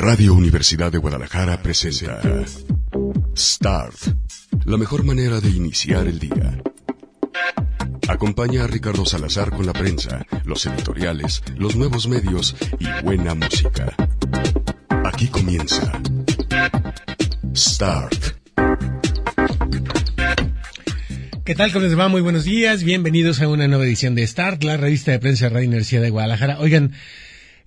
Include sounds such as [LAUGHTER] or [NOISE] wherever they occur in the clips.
Radio Universidad de Guadalajara presenta Start, la mejor manera de iniciar el día. Acompaña a Ricardo Salazar con la prensa, los editoriales, los nuevos medios y buena música. Aquí comienza Start. ¿Qué tal? ¿Cómo les va? Muy buenos días. Bienvenidos a una nueva edición de Start, la revista de prensa de Radio Universidad de Guadalajara. Oigan,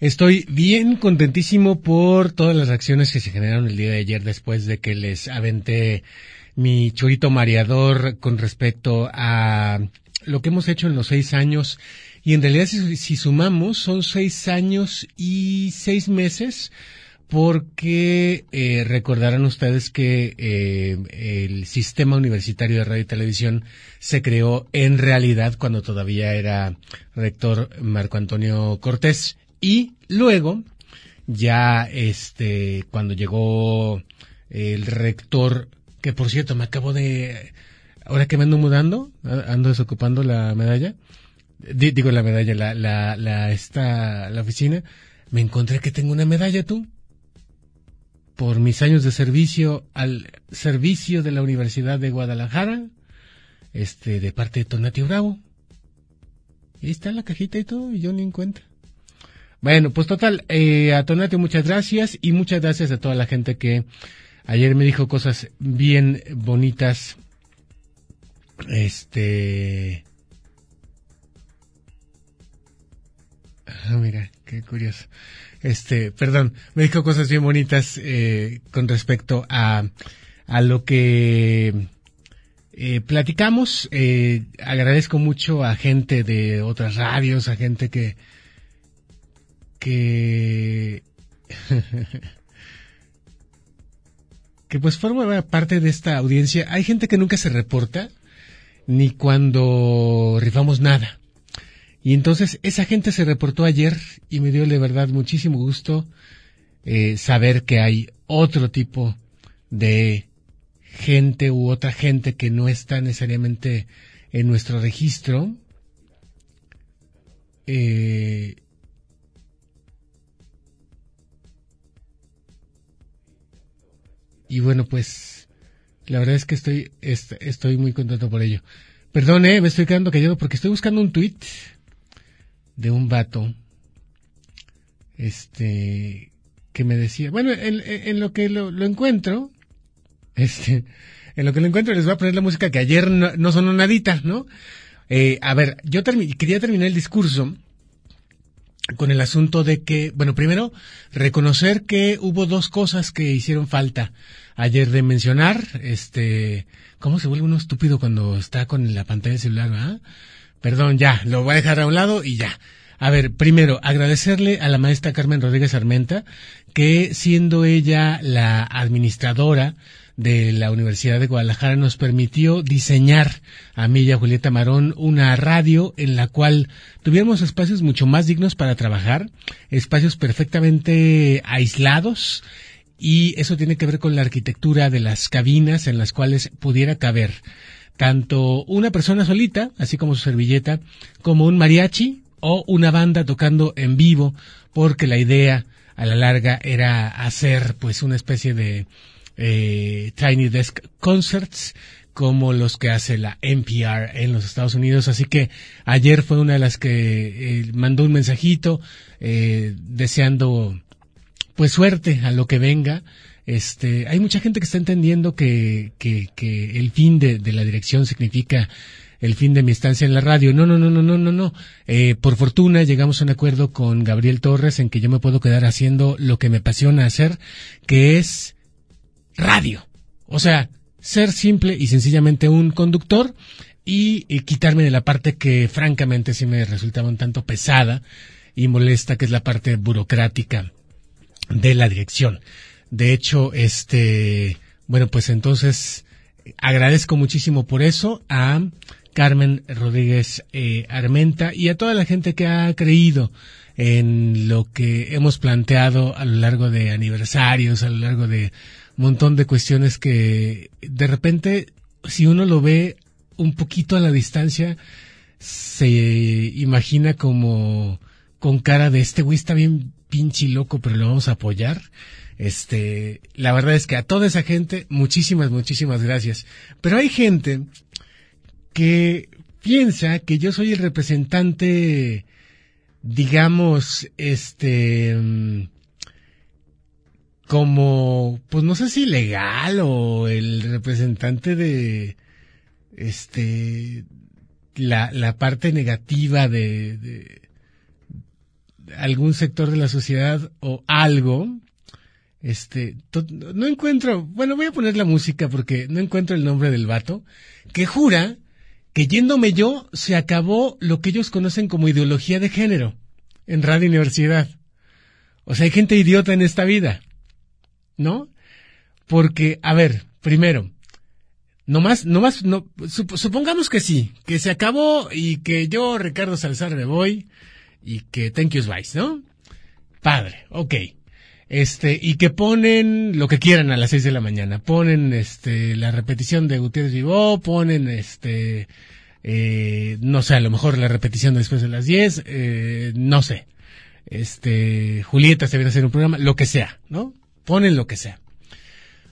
Estoy bien contentísimo por todas las reacciones que se generaron el día de ayer después de que les aventé mi chorito mareador con respecto a lo que hemos hecho en los seis años. Y en realidad, si, sumamos, son seis años y seis meses porque eh, recordarán ustedes que eh, el sistema universitario de radio y televisión se creó en realidad cuando todavía era rector Marco Antonio Cortés y luego, ya este, cuando llegó el rector, que por cierto me acabo de, ahora que me ando mudando, ando desocupando la medalla, digo la medalla, la, la, la, esta, la oficina, me encontré que tengo una medalla tú, por mis años de servicio al servicio de la Universidad de Guadalajara, este, de parte de Tonatio Bravo. Y está la cajita y todo, y yo ni en cuenta. Bueno, pues total, eh, a Tonatio muchas gracias y muchas gracias a toda la gente que ayer me dijo cosas bien bonitas. Este... Ah, mira, qué curioso. Este, perdón, me dijo cosas bien bonitas eh, con respecto a, a lo que eh, platicamos. Eh, agradezco mucho a gente de otras radios, a gente que, que [LAUGHS] que pues forma parte de esta audiencia. Hay gente que nunca se reporta ni cuando rifamos nada. Y entonces esa gente se reportó ayer y me dio de verdad muchísimo gusto eh, saber que hay otro tipo de gente u otra gente que no está necesariamente en nuestro registro. Eh, Y bueno, pues la verdad es que estoy, estoy muy contento por ello. Perdón, eh, me estoy quedando callado porque estoy buscando un tweet de un vato, este, que me decía, bueno, en, lo que lo, encuentro, [LAUGHS] este, en lo que lo encuentro les voy a poner la música que ayer no, sonó nadita, ¿no? Eh, a ver, yo quería terminar el discurso con el asunto de que, bueno, primero, reconocer que hubo dos cosas que hicieron falta ayer de mencionar, este, ¿cómo se vuelve uno estúpido cuando está con la pantalla del celular, ah? Perdón, ya, lo voy a dejar a un lado y ya. A ver, primero, agradecerle a la maestra Carmen Rodríguez Armenta, que siendo ella la administradora de la Universidad de Guadalajara nos permitió diseñar a mí y a Julieta Marón una radio en la cual tuviéramos espacios mucho más dignos para trabajar, espacios perfectamente aislados y eso tiene que ver con la arquitectura de las cabinas en las cuales pudiera caber tanto una persona solita, así como su servilleta, como un mariachi o una banda tocando en vivo, porque la idea a la larga era hacer pues una especie de eh, Tiny Desk Concerts como los que hace la NPR en los Estados Unidos. Así que ayer fue una de las que eh, mandó un mensajito eh, deseando pues suerte a lo que venga. Este, hay mucha gente que está entendiendo que, que, que el fin de, de, la dirección significa el fin de mi estancia en la radio. No, no, no, no, no, no, no. Eh, por fortuna llegamos a un acuerdo con Gabriel Torres en que yo me puedo quedar haciendo lo que me apasiona hacer, que es radio. O sea, ser simple y sencillamente un conductor y, quitarme de la parte que francamente sí me resultaba un tanto pesada y molesta, que es la parte burocrática de la dirección. De hecho, este, bueno, pues entonces agradezco muchísimo por eso a Carmen Rodríguez eh, Armenta y a toda la gente que ha creído en lo que hemos planteado a lo largo de aniversarios, a lo largo de montón de cuestiones que de repente, si uno lo ve un poquito a la distancia, se imagina como con cara de este güey está bien pinche loco, pero lo vamos a apoyar. Este, la verdad es que a toda esa gente, muchísimas, muchísimas gracias. Pero hay gente que piensa que yo soy el representante, digamos, este, mm, como, pues no sé si legal o el representante de, este, la, parte negativa de, de algún sector de la sociedad o algo, este, no encuentro, bueno, voy a poner la música porque no encuentro el nombre del vato, que jura que yéndome yo se acabó lo que ellos conocen como ideología de género en Radio Universidad. O sea, hay gente idiota en esta vida, ¿no? Porque, a ver, primero, nomás, nomás, no, supongamos que sí, que se acabó y que yo, Ricardo Salazar, me voy y que thank you, Vice, ¿no? Padre, ok. Este, y que ponen lo que quieran a las seis de la mañana. Ponen, este, la repetición de Gutiérrez Vivó, ponen, este, eh, no sé, a lo mejor la repetición después de las diez, eh, no sé. Este, Julieta se viene a hacer un programa, lo que sea, ¿no? Ponen lo que sea.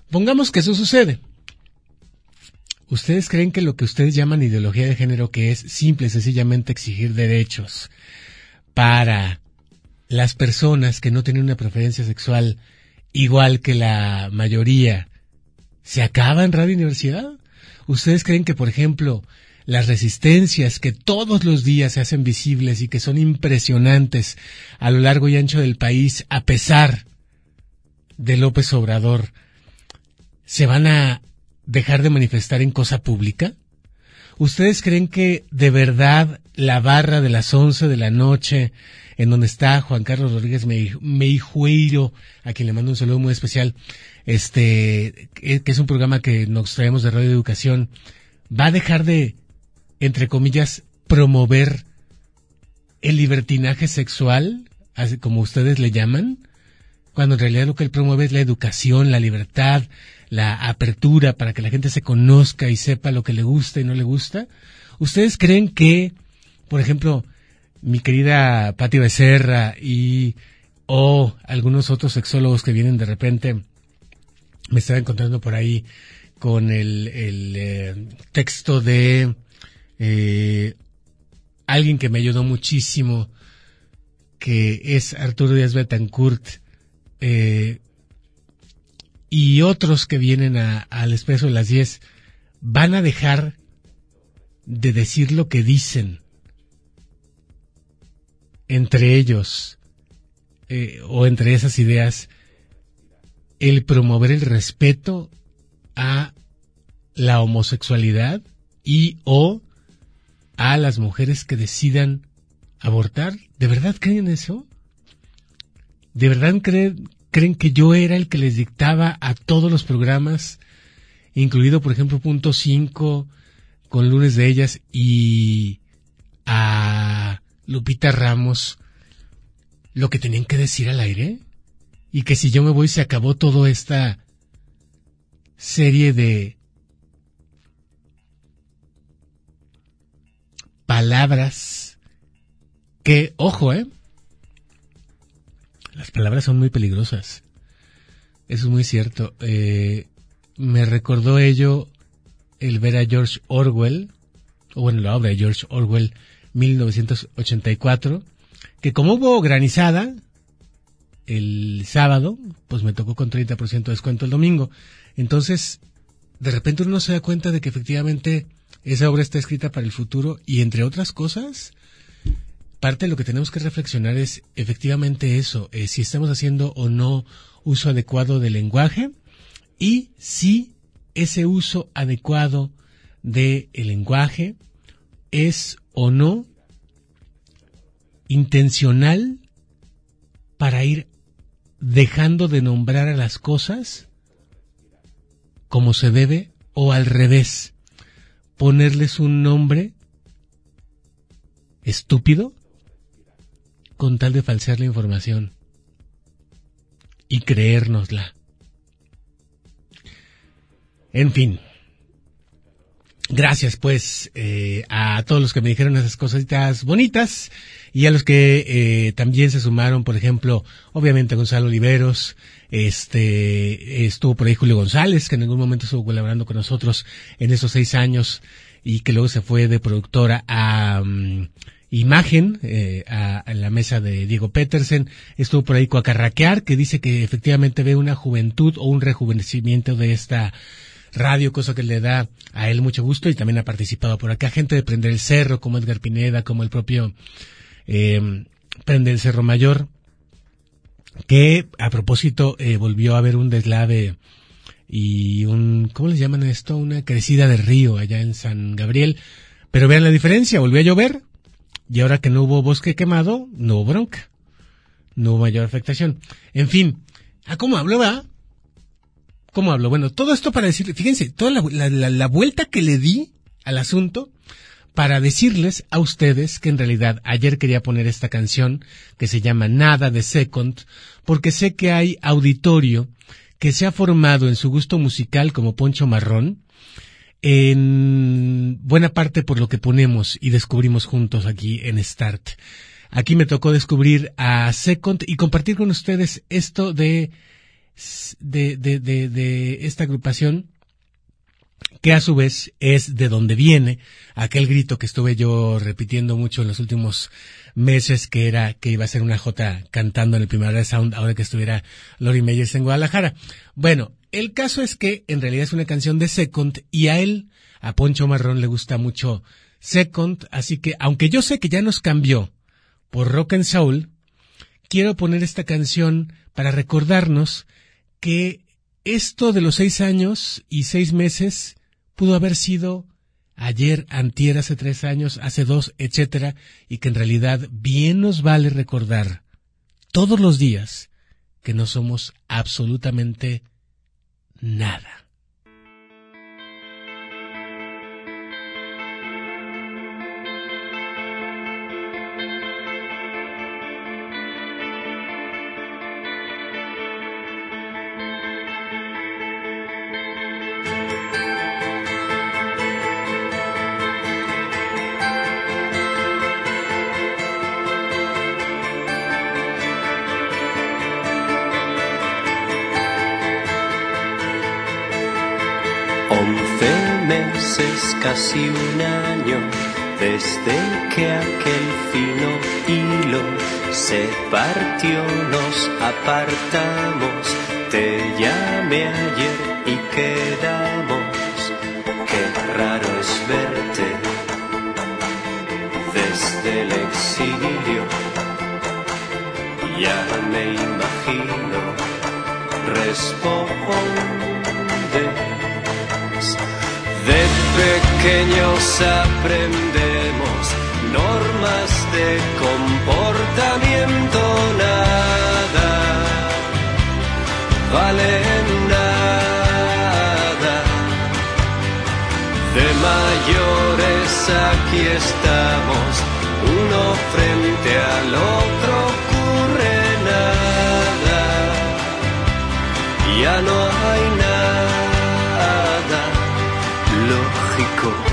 Pongamos que eso sucede. ¿Ustedes creen que lo que ustedes llaman ideología de género, que es simple y sencillamente exigir derechos para las personas que no tienen una preferencia sexual igual que la mayoría, ¿se acaba en Radio Universidad? ¿Ustedes creen que, por ejemplo, las resistencias que todos los días se hacen visibles y que son impresionantes a lo largo y ancho del país, a pesar de López Obrador, se van a dejar de manifestar en cosa pública? ¿Ustedes creen que de verdad la barra de las once de la noche en donde está Juan Carlos Rodríguez Meijueiro, a quien le mando un saludo muy especial, este, que es un programa que nos traemos de Radio Educación, va a dejar de, entre comillas, promover el libertinaje sexual, como ustedes le llaman, cuando en realidad lo que él promueve es la educación, la libertad, la apertura para que la gente se conozca y sepa lo que le gusta y no le gusta. ¿Ustedes creen que, por ejemplo, mi querida Patti Becerra y o algunos otros sexólogos que vienen de repente, me estaba encontrando por ahí con el, eh, texto de eh, alguien que me ayudó muchísimo, que es Arturo Díaz Betancourt, eh, y otros que vienen al expreso de las 10, van a dejar de decir lo que dicen entre ellos eh, o entre esas ideas el promover el respeto a la homosexualidad y o a las mujeres que decidan abortar. ¿De verdad creen eso? ¿De verdad creen, creen que yo era el que les dictaba a todos los programas, incluido por ejemplo punto 5 con lunes de ellas y a Lupita Ramos lo que tenían que decir al aire? Y que si yo me voy se acabó toda esta serie de palabras que, ojo, eh, las palabras son muy peligrosas. Eso es muy cierto. Eh, me recordó ello el ver a George Orwell, o bueno, la obra de George Orwell, 1984, que como hubo granizada el sábado, pues me tocó con 30% de descuento el domingo. Entonces, de repente uno se da cuenta de que efectivamente esa obra está escrita para el futuro y entre otras cosas, parte de lo que tenemos que reflexionar es efectivamente eso, eh, si estamos haciendo o no uso adecuado del lenguaje y si ese uso adecuado del lenguaje es o no intencional para ir dejando de nombrar a las cosas como se debe o al revés, ponerles un nombre estúpido con tal de falsear la información y creérnosla. En fin, gracias pues eh, a todos los que me dijeron esas cositas bonitas y a los que eh, también se sumaron, por ejemplo, obviamente Gonzalo Oliveros, este estuvo por ahí Julio González, que en algún momento estuvo colaborando con nosotros en esos seis años y que luego se fue de productora a mm, imagen eh, a, la mesa de Diego Petersen. Estuvo por ahí Coacarraquear, que dice que efectivamente ve una juventud o un rejuvenecimiento de esta radio, cosa que le da a él mucho gusto y también ha participado por acá gente de Prender el Cerro, como Edgar Pineda, como el propio eh, Prender el Cerro Mayor, que a propósito eh, volvió a haber un deslave y un, ¿cómo les llaman esto? Una crecida de río allá en San Gabriel. Pero vean la diferencia, volvió a llover y ahora que no hubo bosque quemado, no hubo bronca. No hubo mayor afectación. En fin, ¿a cómo hablo, va? ¿Cómo hablo? Bueno, todo esto para decirle, fíjense, toda la, la, vuelta que le di al asunto para decirles a ustedes que en realidad ayer quería poner esta canción que se llama Nada de Second, porque sé que hay auditorio que se ha formado en su gusto musical como Poncho Marrón, en buena parte por lo que ponemos y descubrimos juntos aquí en Start. Aquí me tocó descubrir a Second y compartir con ustedes esto de de, de, de, de esta agrupación que a su vez es de donde viene aquel grito que estuve yo repitiendo mucho en los últimos meses, que era que iba a ser una J cantando en el primer Sound ahora que estuviera Lori Meyers en Guadalajara. Bueno, el caso es que en realidad es una canción de Second y a él, a Poncho Marrón, le gusta mucho Second, así que aunque yo sé que ya nos cambió por Rock and Soul, quiero poner esta canción para recordarnos que esto de los seis años y seis meses pudo haber sido ayer, antier, hace tres años, hace dos, etcétera, y que en realidad bien nos vale recordar todos los días que no somos absolutamente nada. Casi un año desde que aquel fino hilo se partió, nos apartamos, te llamé ayer y quedamos, qué raro es verte desde el exilio, ya me imagino, responde pequeños aprendemos normas de comportamiento, nada vale nada. De mayores aquí estamos, uno frente al otro ocurre nada, ya no hay nada. Ideas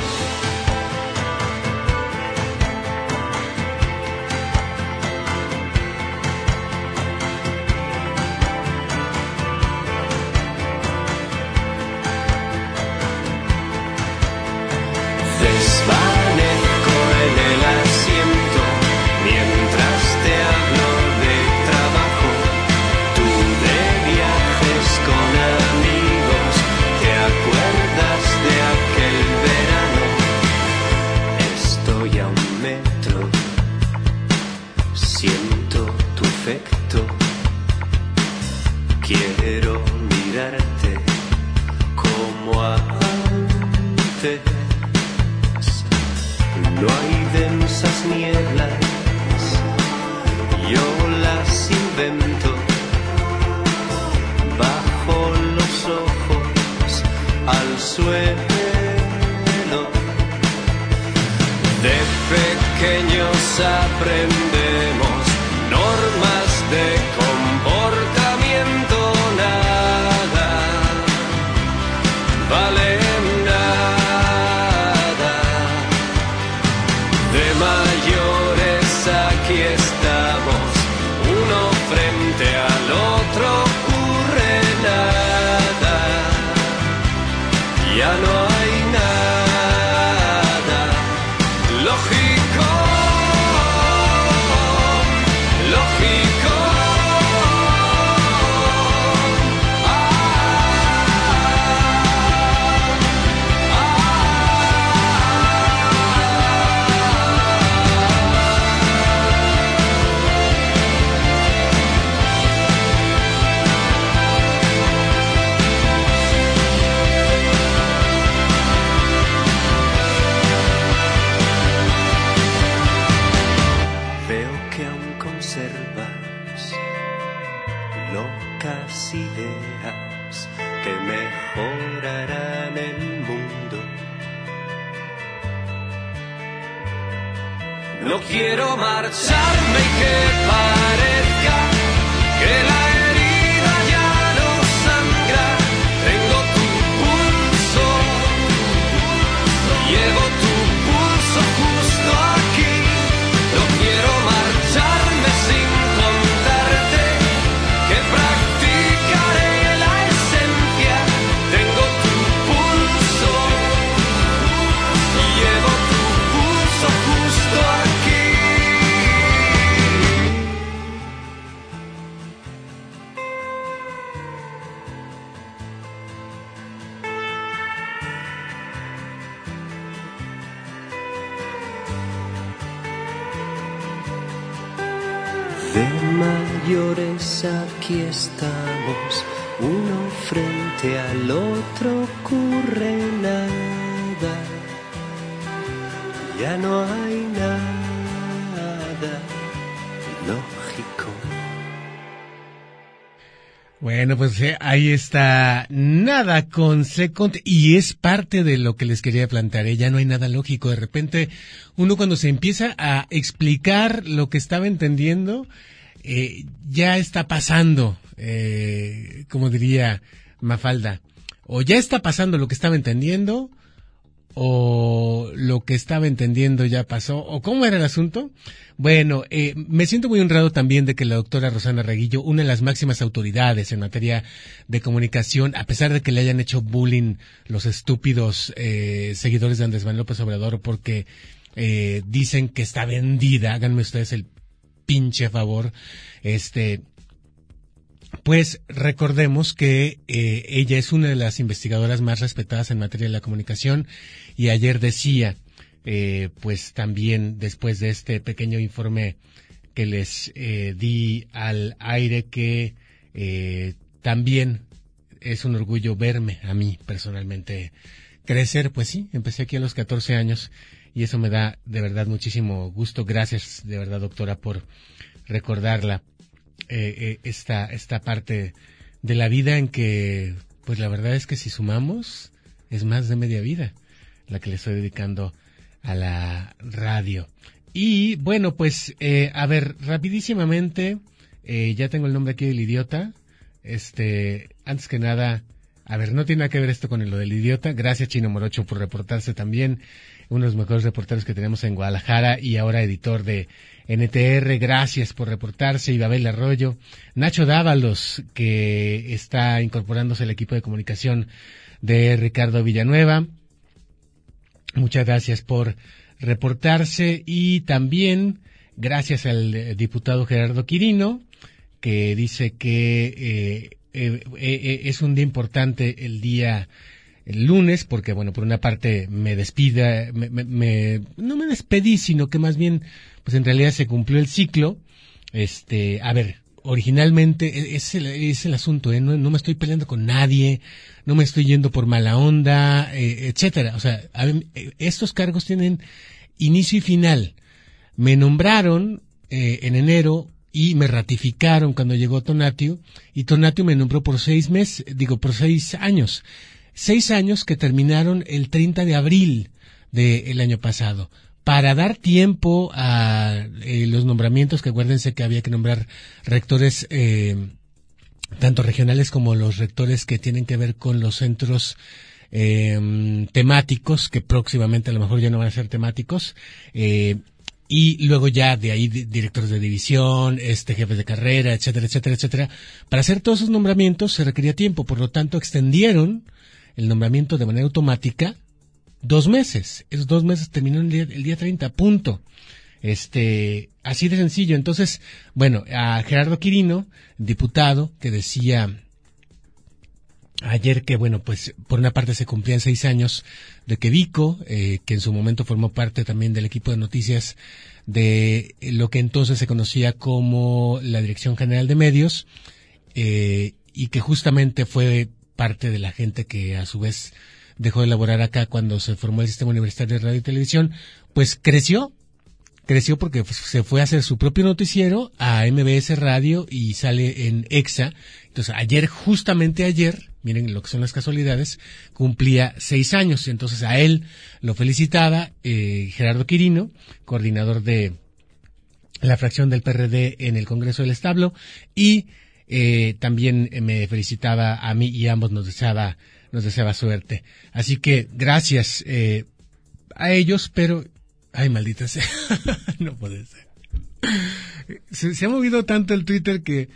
De mayores aquí estamos, uno frente al otro ocurre nada, ya no hay nada lógico. Bueno, pues eh, ahí está nada con Second y es parte de lo que les quería plantear. ¿eh? Ya no hay nada lógico. De repente, uno cuando se empieza a explicar lo que estaba entendiendo, eh, ya está pasando, eh, como diría Mafalda, o ya está pasando lo que estaba entendiendo, o lo que estaba entendiendo ya pasó, o cómo era el asunto. Bueno, eh, me siento muy honrado también de que la doctora Rosana Reguillo, una de las máximas autoridades en materia de comunicación, a pesar de que le hayan hecho bullying los estúpidos eh, seguidores de Andrés Manuel López Obrador porque eh, dicen que está vendida, háganme ustedes el pinche favor, este, pues recordemos que eh, ella es una de las investigadoras más respetadas en materia de la comunicación y ayer decía, eh, pues también después de este pequeño informe que les eh, di al aire que eh, también es un orgullo verme a mí personalmente crecer, pues sí, empecé aquí a los 14 años y eso me da de verdad muchísimo gusto. Gracias de verdad, doctora, por recordarla eh, eh, esta, esta parte de la vida en que, pues la verdad es que si sumamos, es más de media vida la que le estoy dedicando a la radio. Y bueno, pues, eh, a ver, rapidísimamente, eh, ya tengo el nombre aquí del idiota. Este, antes que nada, a ver, no tiene nada que ver esto con lo del idiota. Gracias, Chino Morocho, por reportarse también. Uno de los mejores reporteros que tenemos en Guadalajara y ahora editor de NTR. Gracias por reportarse. Y Babel Arroyo. Nacho Dávalos, que está incorporándose al equipo de comunicación de Ricardo Villanueva. Muchas gracias por reportarse y también gracias al diputado Gerardo Quirino, que dice que eh, eh, eh, es un día importante el día el lunes, porque bueno, por una parte me despida, me, me- me- no me despedí, sino que más bien, pues en realidad se cumplió el ciclo. Este, a ver, originalmente e- es el, es el asunto, ¿eh? no, no me estoy peleando con nadie, no me estoy yendo por mala onda, eh, etcétera. O sea, a ver, eh, estos cargos tienen inicio y final. Me nombraron eh, en enero y me ratificaron cuando llegó Tonatio y Tonatio me nombró por seis meses, digo, por seis años. Seis años que terminaron el 30 de abril del año pasado. Para dar tiempo a eh, los nombramientos, que acuérdense que había que nombrar rectores eh, tanto regionales como los rectores que tienen que ver con los centros eh, temáticos, que próximamente a lo mejor ya no van a ser temáticos, eh, y luego ya de ahí di- directores de división, este jefes de carrera, etcétera, etcétera, etcétera. Para hacer todos esos nombramientos se requería tiempo, por lo tanto extendieron el nombramiento de manera automática dos meses. Esos dos meses terminaron el día, el día 30, punto. Este, así de sencillo. Entonces, bueno, a Gerardo Quirino, diputado, que decía ayer que, bueno, pues por una parte se cumplían seis años de que Vico, eh, que en su momento formó parte también del equipo de noticias de lo que entonces se conocía como la Dirección General de Medios, eh, y que justamente fue parte de la gente que a su vez dejó de elaborar acá cuando se formó el Sistema Universitario de Radio y Televisión, pues creció, creció porque se fue a hacer su propio noticiero a MBS Radio y sale en EXA, Entonces, ayer, justamente ayer, miren lo que son las casualidades, cumplía seis años. Entonces, a él lo felicitaba eh, Gerardo Quirino, coordinador de la fracción del PRD en el Congreso del Establo, y eh, también me felicitaba a mí y ambos nos deseaba, nos deseaba suerte. Así que gracias eh, a ellos, pero, ay, maldita sea, [LAUGHS] no puede ser. Se, se ha movido tanto el Twitter que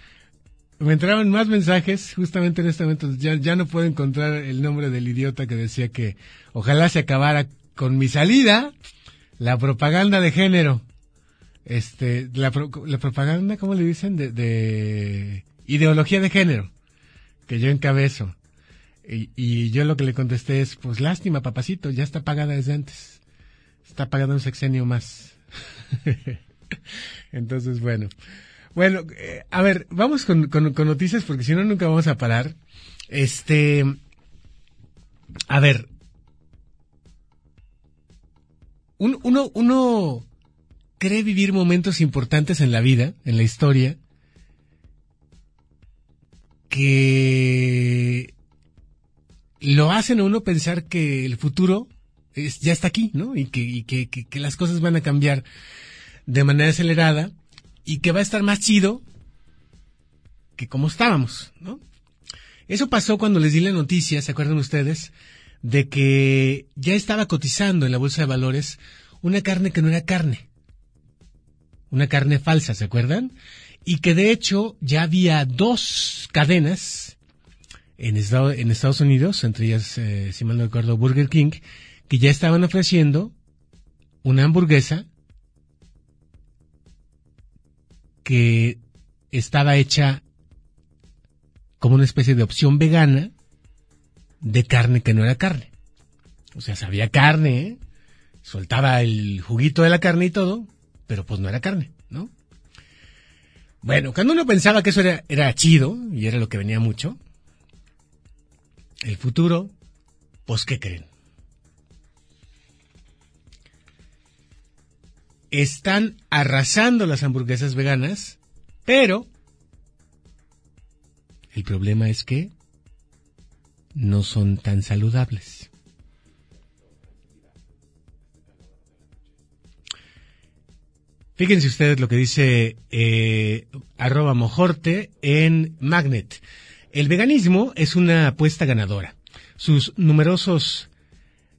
me entraban más mensajes justamente en este momento. Ya, ya no puedo encontrar el nombre del idiota que decía que ojalá se acabara con mi salida la propaganda de género. Este, la, pro- la propaganda, ¿cómo le dicen? De, de ideología de género que yo encabezo. Y, yo lo que le contesté es, pues lástima, papacito, ya está pagada desde antes. Está pagada un sexenio más. [LAUGHS] Entonces, bueno. Bueno, eh, a ver, vamos con, con, con noticias porque si no nunca vamos a parar. Este, a ver, un- uno, uno cree vivir momentos importantes en la vida, en la historia, que lo hacen a uno pensar que el futuro es, ya está aquí, ¿no? Y que, y que, que- que las cosas van a cambiar de manera acelerada y que va a estar más chido que como estábamos, ¿no? Eso pasó cuando les di la noticia, ¿se acuerdan ustedes? De que ya estaba cotizando en la bolsa de valores una carne que no era carne. Una carne falsa, ¿se acuerdan? Y que de hecho ya había dos cadenas en, Estado- en Estados Unidos, entre ellas, eh, si mal no recuerdo, Burger King, que ya estaban ofreciendo una hamburguesa que estaba hecha como una especie de opción vegana de carne que no era carne. O sea, sabía carne, ¿eh? soltaba el juguito de la carne y todo, pero pues no era carne. Bueno, cuando uno pensaba que eso era, era chido, y era lo que venía mucho, el futuro, pues ¿qué creen? Están arrasando las hamburguesas veganas, pero el problema es que no son tan saludables. Fíjense ustedes lo que dice eh, arroba mojorte en Magnet. El veganismo es una apuesta ganadora. Sus numerosos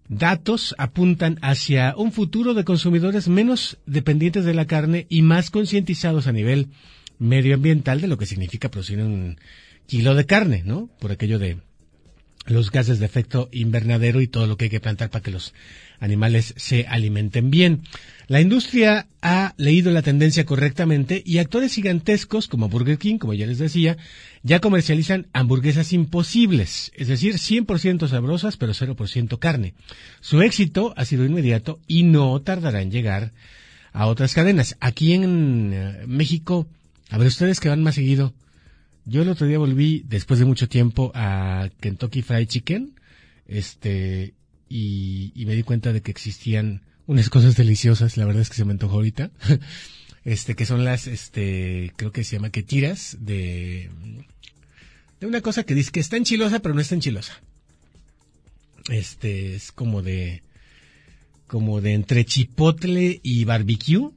datos apuntan hacia un futuro de consumidores menos dependientes de la carne y más concientizados a nivel medioambiental de lo que significa producir un kilo de carne, ¿no? Por aquello de los gases de efecto invernadero y todo lo que hay que plantar para que los animales se alimenten bien. La industria ha leído la tendencia correctamente y actores gigantescos como Burger King, como ya les decía, ya comercializan hamburguesas imposibles, es decir, 100% sabrosas pero 0% carne. Su éxito ha sido inmediato y no tardará en llegar a otras cadenas. Aquí en eh, México, a ver ustedes que van más seguido, yo el otro día volví, después de mucho tiempo, a Kentucky Fried Chicken, este, y, y me di cuenta de que existían unas cosas deliciosas, la verdad es que se me antojó ahorita, [LAUGHS] este, que son las, este, creo que se llama que tiras de, de una cosa que dice que está enchilosa, pero no está enchilosa. Este, es como de, como de entre chipotle y barbecue.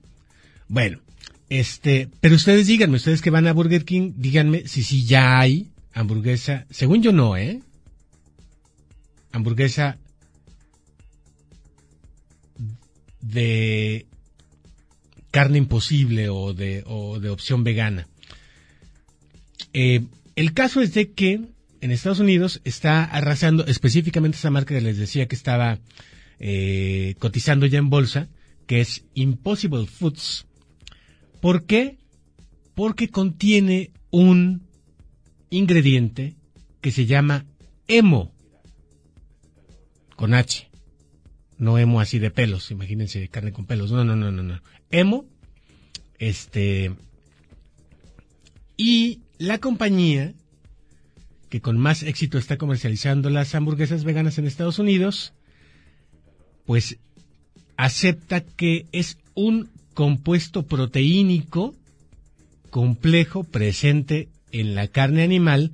Bueno, este, pero ustedes díganme, ustedes que van a Burger King, díganme si sí ya hay hamburguesa. Según yo no, ¿eh? Hamburguesa de carne imposible o de, o de opción vegana. Eh, el caso es de que en Estados Unidos está arrasando específicamente esa marca que les decía que estaba eh, cotizando ya en bolsa, que es Impossible Foods. ¿Por qué? Porque contiene un ingrediente que se llama emo, con H. No emo así de pelos, imagínense carne con pelos. No, no, no, no, no. Emo, este, y la compañía que con más éxito está comercializando las hamburguesas veganas en Estados Unidos, pues acepta que es un compuesto proteínico complejo presente en la carne animal,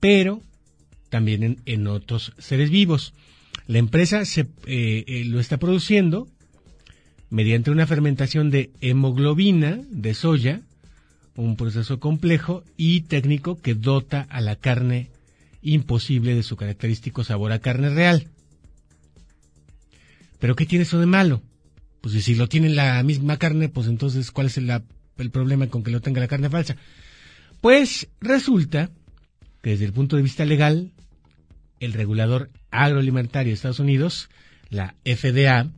pero también en, en otros seres vivos. La empresa se, eh, eh, lo está produciendo mediante una fermentación de hemoglobina de soya, un proceso complejo y técnico que dota a la carne imposible de su característico sabor a carne real. Pero ¿qué tiene eso de malo? Pues si lo tiene la misma carne, pues entonces ¿cuál es el, el problema con que lo tenga la carne falsa? Pues resulta que desde el punto de vista legal, el regulador agroalimentario de Estados Unidos, la FDA,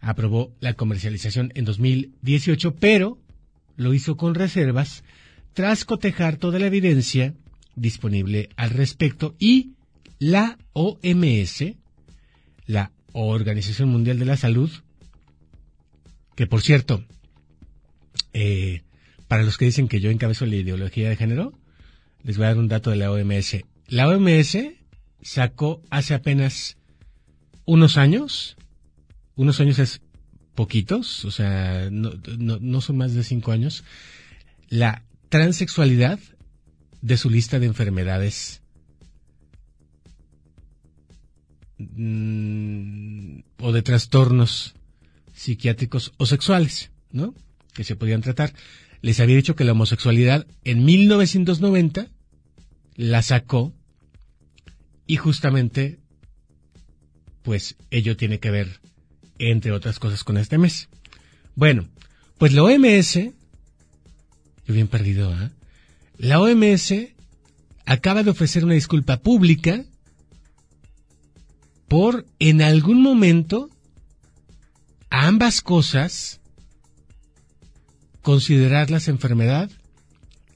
aprobó la comercialización en 2018, pero lo hizo con reservas tras cotejar toda la evidencia disponible al respecto y la OMS, la Organización Mundial de la Salud, que por cierto, eh, para los que dicen que yo encabezo la ideología de género, les voy a dar un dato de la OMS. La OMS sacó hace apenas unos años, unos años es poquitos, o sea, no, no, son más de cinco años, la transexualidad de su lista de enfermedades mm, o de trastornos psiquiátricos o sexuales, ¿no? Que se podían tratar. Les había dicho que la homosexualidad en 1990 la sacó y justamente, pues ello tiene que ver, entre otras cosas, con este mes. Bueno, pues la OMS, yo bien perdido, ¿eh? La OMS acaba de ofrecer una disculpa pública por en algún momento ambas cosas considerarlas enfermedad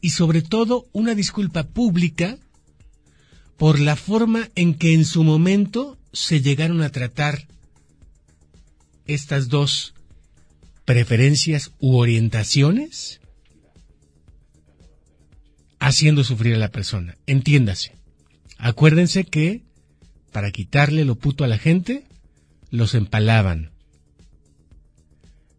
y sobre todo una disculpa pública por la forma en que en su momento se llegaron a tratar estas dos preferencias u orientaciones haciendo sufrir a la persona. Entiéndase. Acuérdense que para quitarle lo puto a la gente, los empalaban.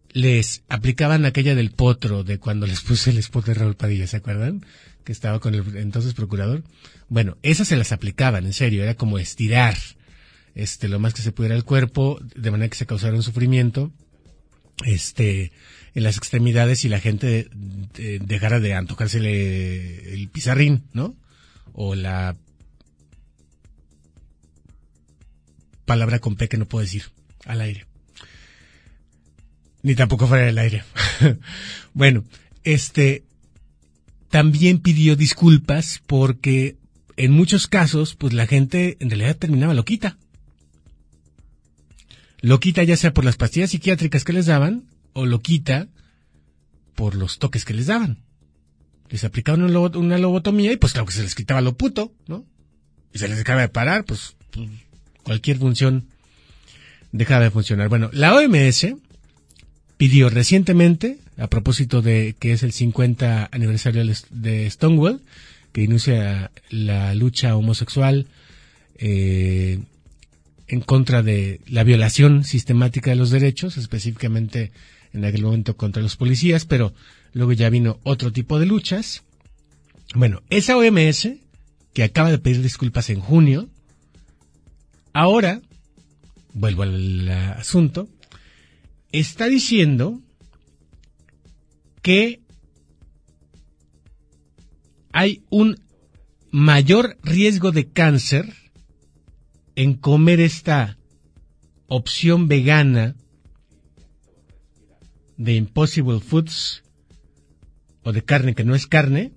Les aplicaban aquella del potro de cuando les puse el spot de Raúl Padilla, ¿se acuerdan? Que estaba con el entonces procurador. Bueno, esas se las aplicaban, en serio, era como estirar este lo más que se pudiera el cuerpo de manera que se causara un sufrimiento este en las extremidades y la gente dejara de antojársele el pizarrín, ¿no? O la palabra con P que no puedo decir al aire. Ni tampoco fuera del aire. [LAUGHS] bueno, este, también pidió disculpas porque en muchos casos, pues la gente en realidad terminaba loquita. Loquita ya sea por las pastillas psiquiátricas que les daban o loquita por los toques que les daban. Les aplicaban una lobotomía y pues claro que se les quitaba lo puto, ¿no? Y se les dejaba de parar, pues, pues cualquier función dejaba de funcionar. Bueno, la OMS pidió recientemente a propósito de que es el 50 aniversario de Stonewall, que inicia la lucha homosexual eh, en contra de la violación sistemática de los derechos, específicamente en aquel momento contra los policías, pero luego ya vino otro tipo de luchas. Bueno, esa OMS, que acaba de pedir disculpas en junio, ahora, vuelvo al asunto, está diciendo que hay un mayor riesgo de cáncer en comer esta opción vegana de Impossible Foods o de carne que no es carne.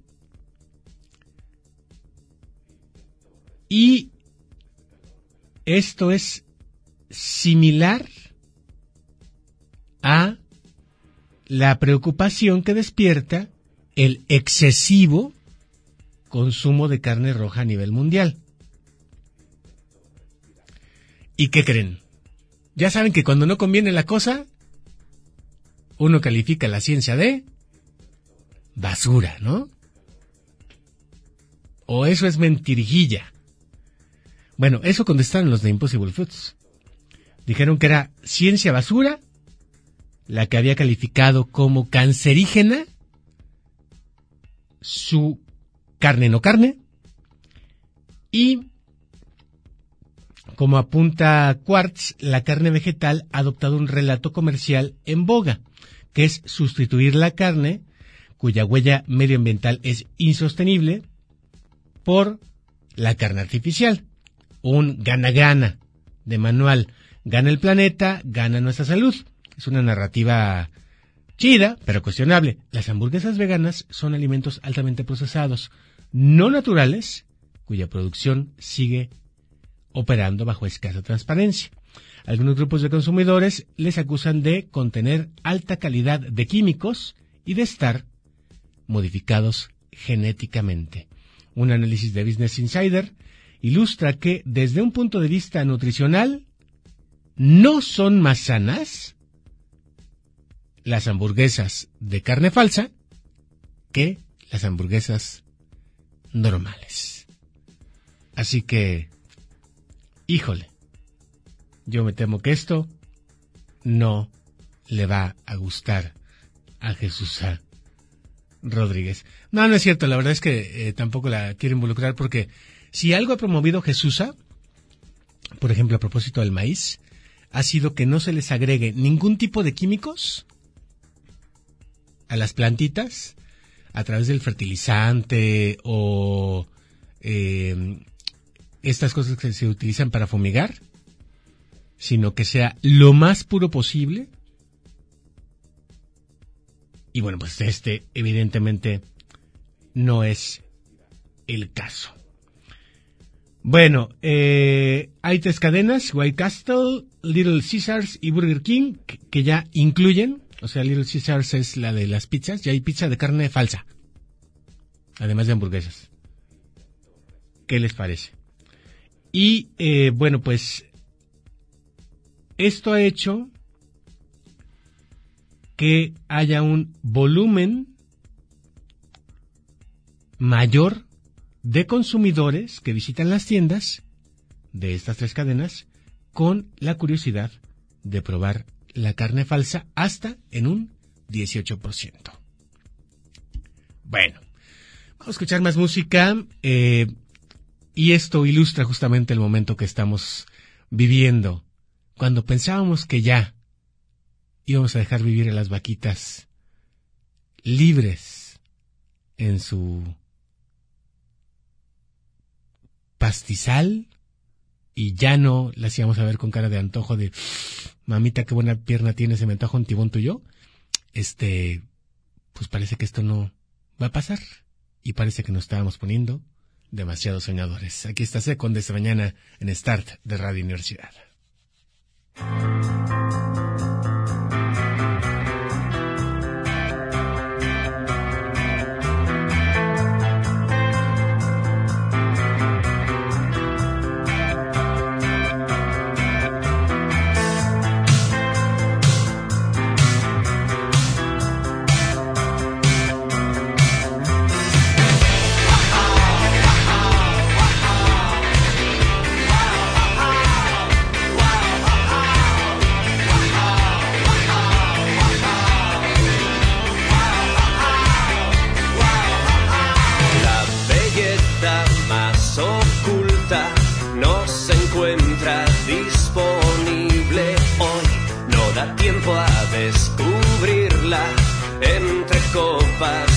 Y esto es similar la preocupación que despierta el excesivo consumo de carne roja a nivel mundial. ¿Y qué creen? Ya saben que cuando no conviene la cosa, uno califica la ciencia de basura, ¿no? O eso es mentirijilla. Bueno, eso contestaron los de Impossible Foods. Dijeron que era ciencia basura la que había calificado como cancerígena su carne no carne. Y, como apunta Quartz, la carne vegetal ha adoptado un relato comercial en boga, que es sustituir la carne, cuya huella medioambiental es insostenible, por la carne artificial. Un gana-gana de manual. Gana el planeta, gana nuestra salud. Es una narrativa chida, pero cuestionable. Las hamburguesas veganas son alimentos altamente procesados, no naturales, cuya producción sigue operando bajo escasa transparencia. Algunos grupos de consumidores les acusan de contener alta calidad de químicos y de estar modificados genéticamente. Un análisis de Business Insider ilustra que desde un punto de vista nutricional no son más sanas las hamburguesas de carne falsa que las hamburguesas normales. Así que, híjole, yo me temo que esto no le va a gustar a Jesús Rodríguez. No, no es cierto, la verdad es que eh, tampoco la quiero involucrar porque si algo ha promovido Jesusa, por ejemplo, a propósito del maíz, ha sido que no se les agregue ningún tipo de químicos a las plantitas a través del fertilizante o eh, estas cosas que se utilizan para fumigar, sino que sea lo más puro posible. Y bueno, pues este evidentemente no es el caso. Bueno, eh, hay tres cadenas, White Castle, Little Caesars y Burger King, que ya incluyen o sea, Little Caesars es la de las pizzas y hay pizza de carne falsa. Además de hamburguesas. ¿Qué les parece? Y eh, bueno, pues esto ha hecho que haya un volumen mayor de consumidores que visitan las tiendas de estas tres cadenas con la curiosidad de probar la carne falsa hasta en un 18%. Bueno, vamos a escuchar más música eh, y esto ilustra justamente el momento que estamos viviendo, cuando pensábamos que ya íbamos a dejar vivir a las vaquitas libres en su pastizal y ya no las íbamos a ver con cara de antojo de mamita, qué buena pierna tiene, se me antoja un tibón tuyo. Este, pues parece que esto no va a pasar. Y parece que nos estábamos poniendo demasiado soñadores. Aquí está Second de esta mañana en Start de Radio Universidad.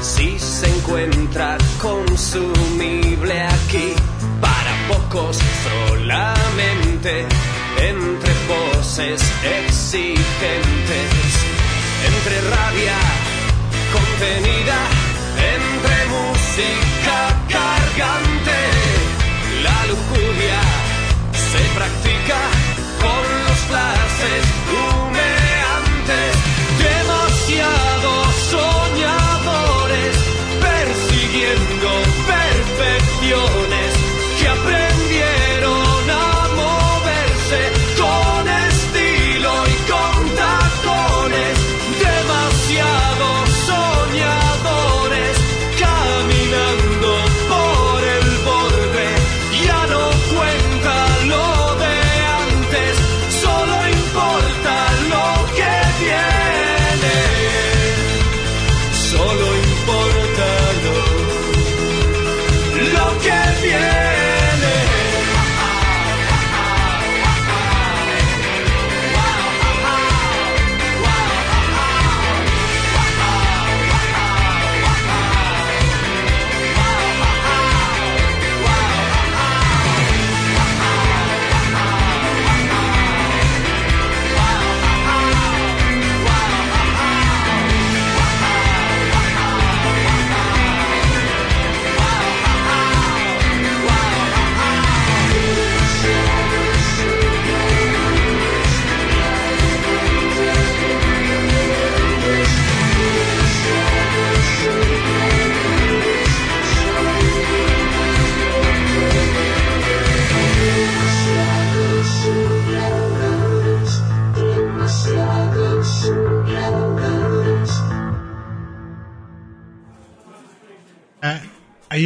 si se encuentra consumible aquí. Para pocos solamente, entre voces exigentes, entre rabia contenida, entre música cargante.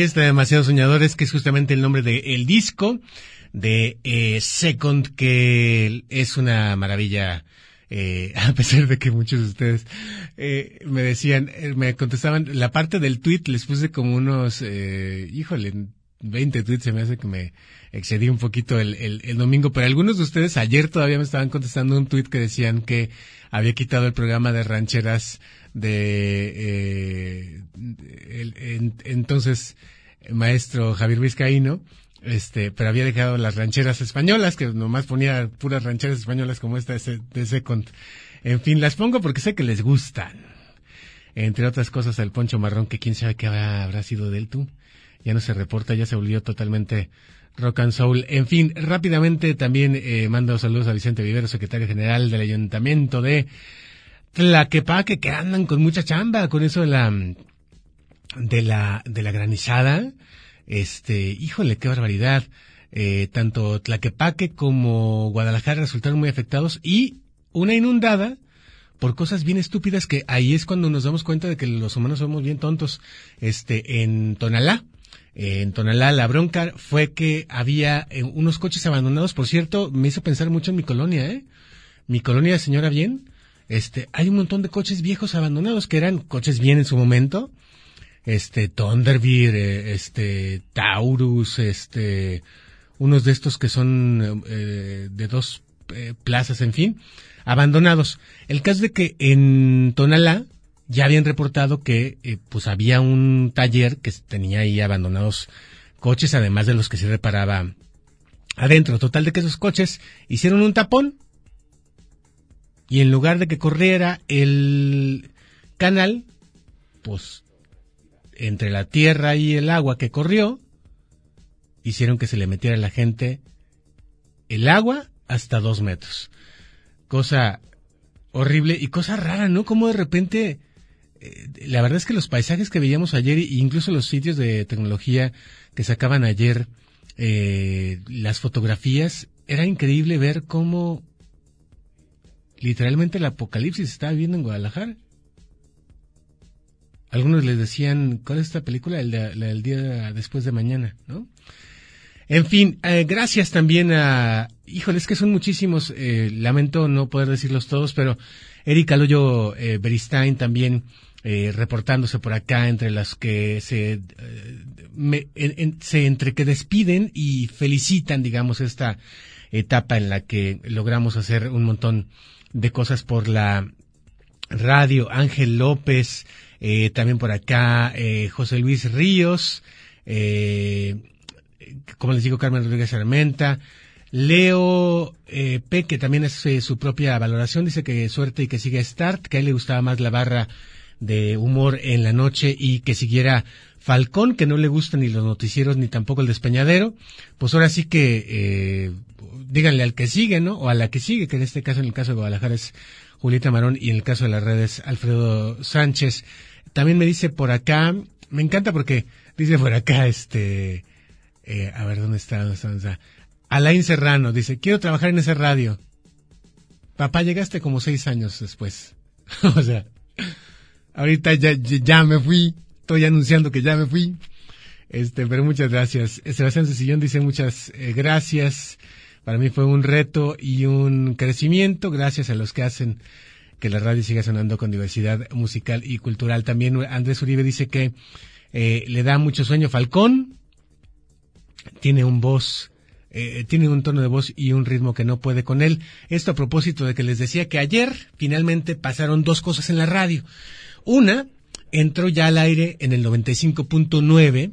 Ahí está Demasiado Soñadores, que es justamente el nombre del el disco de eh, Second, que es una maravilla. Eh, [LAUGHS] a pesar de que muchos de ustedes eh, me decían, eh, me contestaban, la parte del tweet les puse como unos, híjole, 20 tweets, se me hace que me excedí un poquito el, el, el domingo, pero algunos de ustedes ayer todavía me estaban contestando un tweet que decían que había quitado el programa de rancheras de eh, entonces maestro Javier Vizcaíno, este, pero había dejado las rancheras españolas, que nomás ponía puras rancheras españolas como esta de, Se- de Second. En fin, las pongo porque sé que les gustan. Entre otras cosas, el poncho marrón, que quién sabe qué habrá, habrá sido de él tú. Ya no se reporta, ya se volvió totalmente rock and soul. En fin, rápidamente también eh, mando saludos a Vicente Vivero, secretario general del Ayuntamiento de Tlaquepaque, que andan con mucha chamba con eso de la de la de la granizada. Este, híjole, qué barbaridad. Eh, tanto Tlaquepaque como Guadalajara resultaron muy afectados y una inundada por cosas bien estúpidas que ahí es cuando nos damos cuenta de que los humanos somos bien tontos. Este, en Tonalá, en Tonalá la bronca fue que había eh, unos coches abandonados, por cierto, me hizo pensar mucho en mi colonia, ¿eh? Mi colonia, señora bien, este, hay un montón de coches viejos abandonados que eran coches bien en su momento, este Thunderbird, eh, este Taurus, este unos de estos que son eh, de dos eh, plazas, en fin, abandonados. El caso de que en Tonalá ya habían reportado que eh, pues había un taller que tenía ahí abandonados coches, además de los que se reparaba adentro. Total de que esos coches hicieron un tapón y en lugar de que corriera el canal, pues entre la tierra y el agua que corrió, hicieron que se le metiera a la gente el agua hasta dos metros. Cosa horrible y cosa rara, ¿no? Como de repente, eh, la verdad es que los paisajes que veíamos ayer, e incluso los sitios de tecnología que sacaban ayer, eh, las fotografías, era increíble ver cómo literalmente el apocalipsis estaba viviendo en Guadalajara. Algunos les decían, ¿cuál es esta película? El, de, del día después de mañana, ¿no? En fin, eh, gracias también a, híjole, es que son muchísimos, eh, lamento no poder decirlos todos, pero Erika Loyo eh, Beristain también eh, reportándose por acá entre las que se, eh, me- se entre que despiden y felicitan, digamos, esta etapa en la que logramos hacer un montón de cosas por la radio. Ángel López, Eh, también por acá eh, José Luis Ríos, eh, como les digo, Carmen Rodríguez Armenta, Leo eh, P, que también es su propia valoración, dice que suerte y que siga Start, que a él le gustaba más la barra de humor en la noche y que siguiera Falcón, que no le gustan ni los noticieros ni tampoco el despeñadero. Pues ahora sí que eh, díganle al que sigue, ¿no? O a la que sigue, que en este caso, en el caso de Guadalajara es Julieta Marón y en el caso de las redes Alfredo Sánchez. También me dice por acá, me encanta porque dice por acá, este, eh, a ver, ¿dónde está? ¿Dónde está? Alain Serrano dice, quiero trabajar en esa radio. Papá, llegaste como seis años después. [LAUGHS] o sea, ahorita ya, ya me fui. Estoy anunciando que ya me fui. Este, pero muchas gracias. Sebastián Cecillón dice muchas eh, gracias. Para mí fue un reto y un crecimiento. Gracias a los que hacen que la radio siga sonando con diversidad musical y cultural. También Andrés Uribe dice que eh, le da mucho sueño Falcón. Tiene un voz eh, tiene un tono de voz y un ritmo que no puede con él. Esto a propósito de que les decía que ayer finalmente pasaron dos cosas en la radio. Una, entró ya al aire en el 95.9,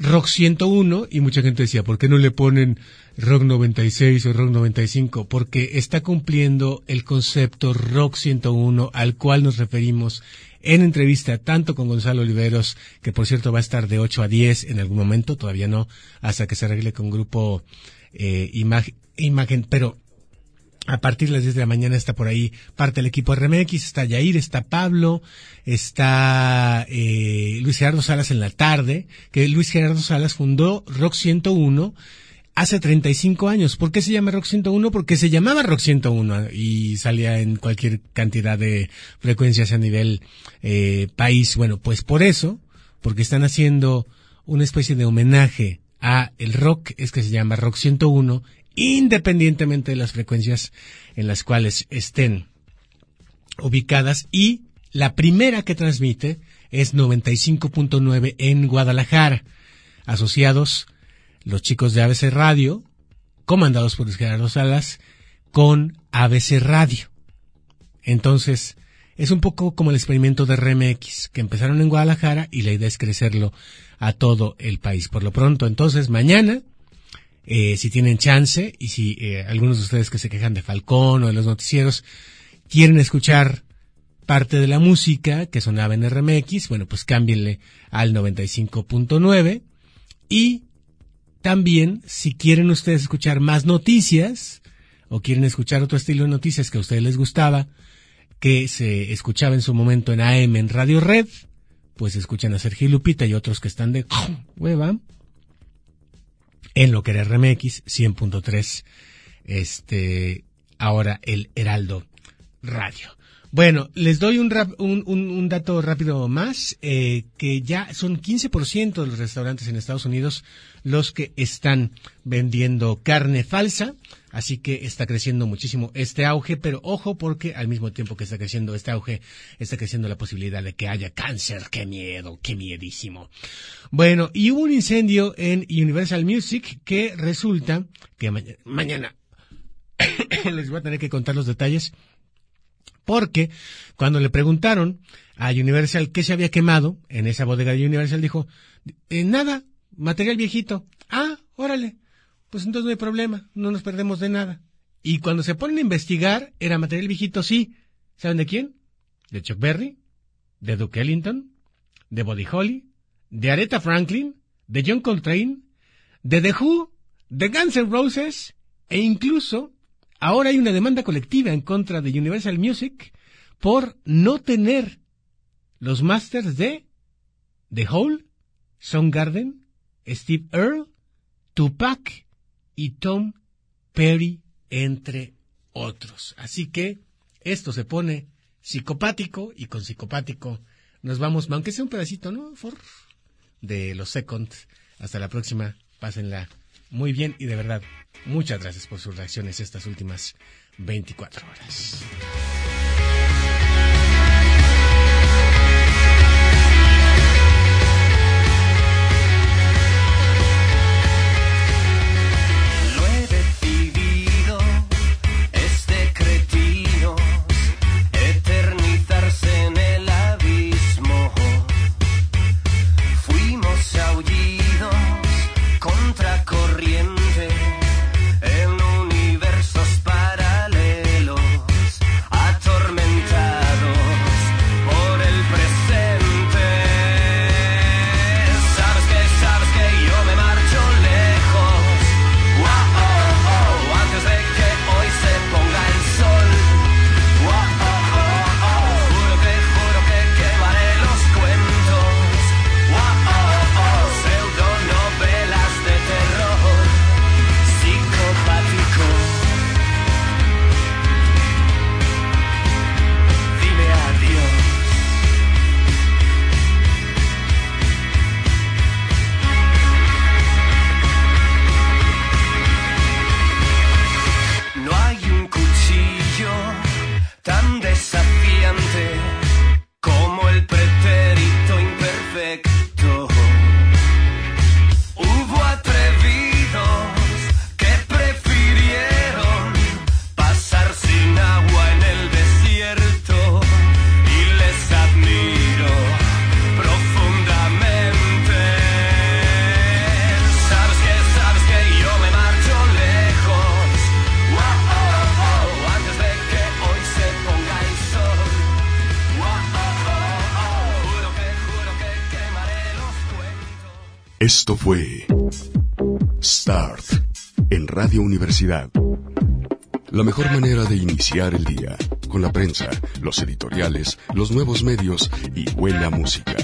Rock 101, y mucha gente decía, ¿por qué no le ponen Rock 96 o Rock 95? Porque está cumpliendo el concepto Rock 101 al cual nos referimos en entrevista tanto con Gonzalo Oliveros, que por cierto va a estar de 8 a 10 en algún momento, todavía no, hasta que se arregle con grupo eh, imagen, imagen, pero a partir de las 10 de la mañana está por ahí parte del equipo RMX, está Yair, está Pablo, está eh, Luis Gerardo Salas en la tarde, que Luis Gerardo Salas fundó Rock 101 hace 35 años. ¿Por qué se llama Rock 101? Porque se llamaba Rock 101 y salía en cualquier cantidad de frecuencias a nivel eh, país. Bueno, pues por eso, porque están haciendo una especie de homenaje a el rock, es que se llama Rock 101, independientemente de las frecuencias en las cuales estén ubicadas y la primera que transmite es 95.9 en Guadalajara, asociados los chicos de ABC Radio, comandados por Gerardo Salas, con ABC Radio. Entonces, es un poco como el experimento de RMX, que empezaron en Guadalajara y la idea es crecerlo a todo el país. Por lo pronto, entonces, mañana, eh, si tienen chance y si eh, algunos de ustedes que se quejan de Falcón o de los noticieros quieren escuchar parte de la música que sonaba en RMX, bueno, pues cámbienle al 95.9 y también, si quieren ustedes escuchar más noticias o quieren escuchar otro estilo de noticias que a ustedes les gustaba, que se escuchaba en su momento en AM en Radio Red, pues escuchan a Sergio Lupita y otros que están de [CLEARS THROAT] hueva en lo que era RMX 100.3, este, ahora el Heraldo Radio. Bueno, les doy un, rap, un, un, dato rápido más, eh, que ya son 15% de los restaurantes en Estados Unidos los que están vendiendo carne falsa, así que está creciendo muchísimo este auge, pero ojo porque al mismo tiempo que está creciendo este auge, está creciendo la posibilidad de que haya cáncer, qué miedo, qué miedísimo. Bueno, y hubo un incendio en Universal Music que resulta que ma mañana [COUGHS] les voy a tener que contar los detalles porque cuando le preguntaron a Universal qué se había quemado en esa bodega de Universal, dijo, eh, nada, material viejito. Ah, órale, pues entonces no hay problema, no nos perdemos de nada. Y cuando se ponen a investigar, era material viejito, sí. ¿Saben de quién? De Chuck Berry, de Duke Ellington, de Buddy Holly, de Aretha Franklin, de John Coltrane, de The Who, de Guns N' Roses, e incluso Ahora hay una demanda colectiva en contra de Universal Music por no tener los masters de The Hole, Soundgarden, Steve Earle, Tupac y Tom Perry, entre otros. Así que esto se pone psicopático y con psicopático nos vamos, aunque sea un pedacito, ¿no? For, de los seconds. Hasta la próxima. Pásenla muy bien y de verdad, muchas gracias por sus reacciones estas últimas 24 horas. Esto fue Start en Radio Universidad. La mejor manera de iniciar el día, con la prensa, los editoriales, los nuevos medios y buena música.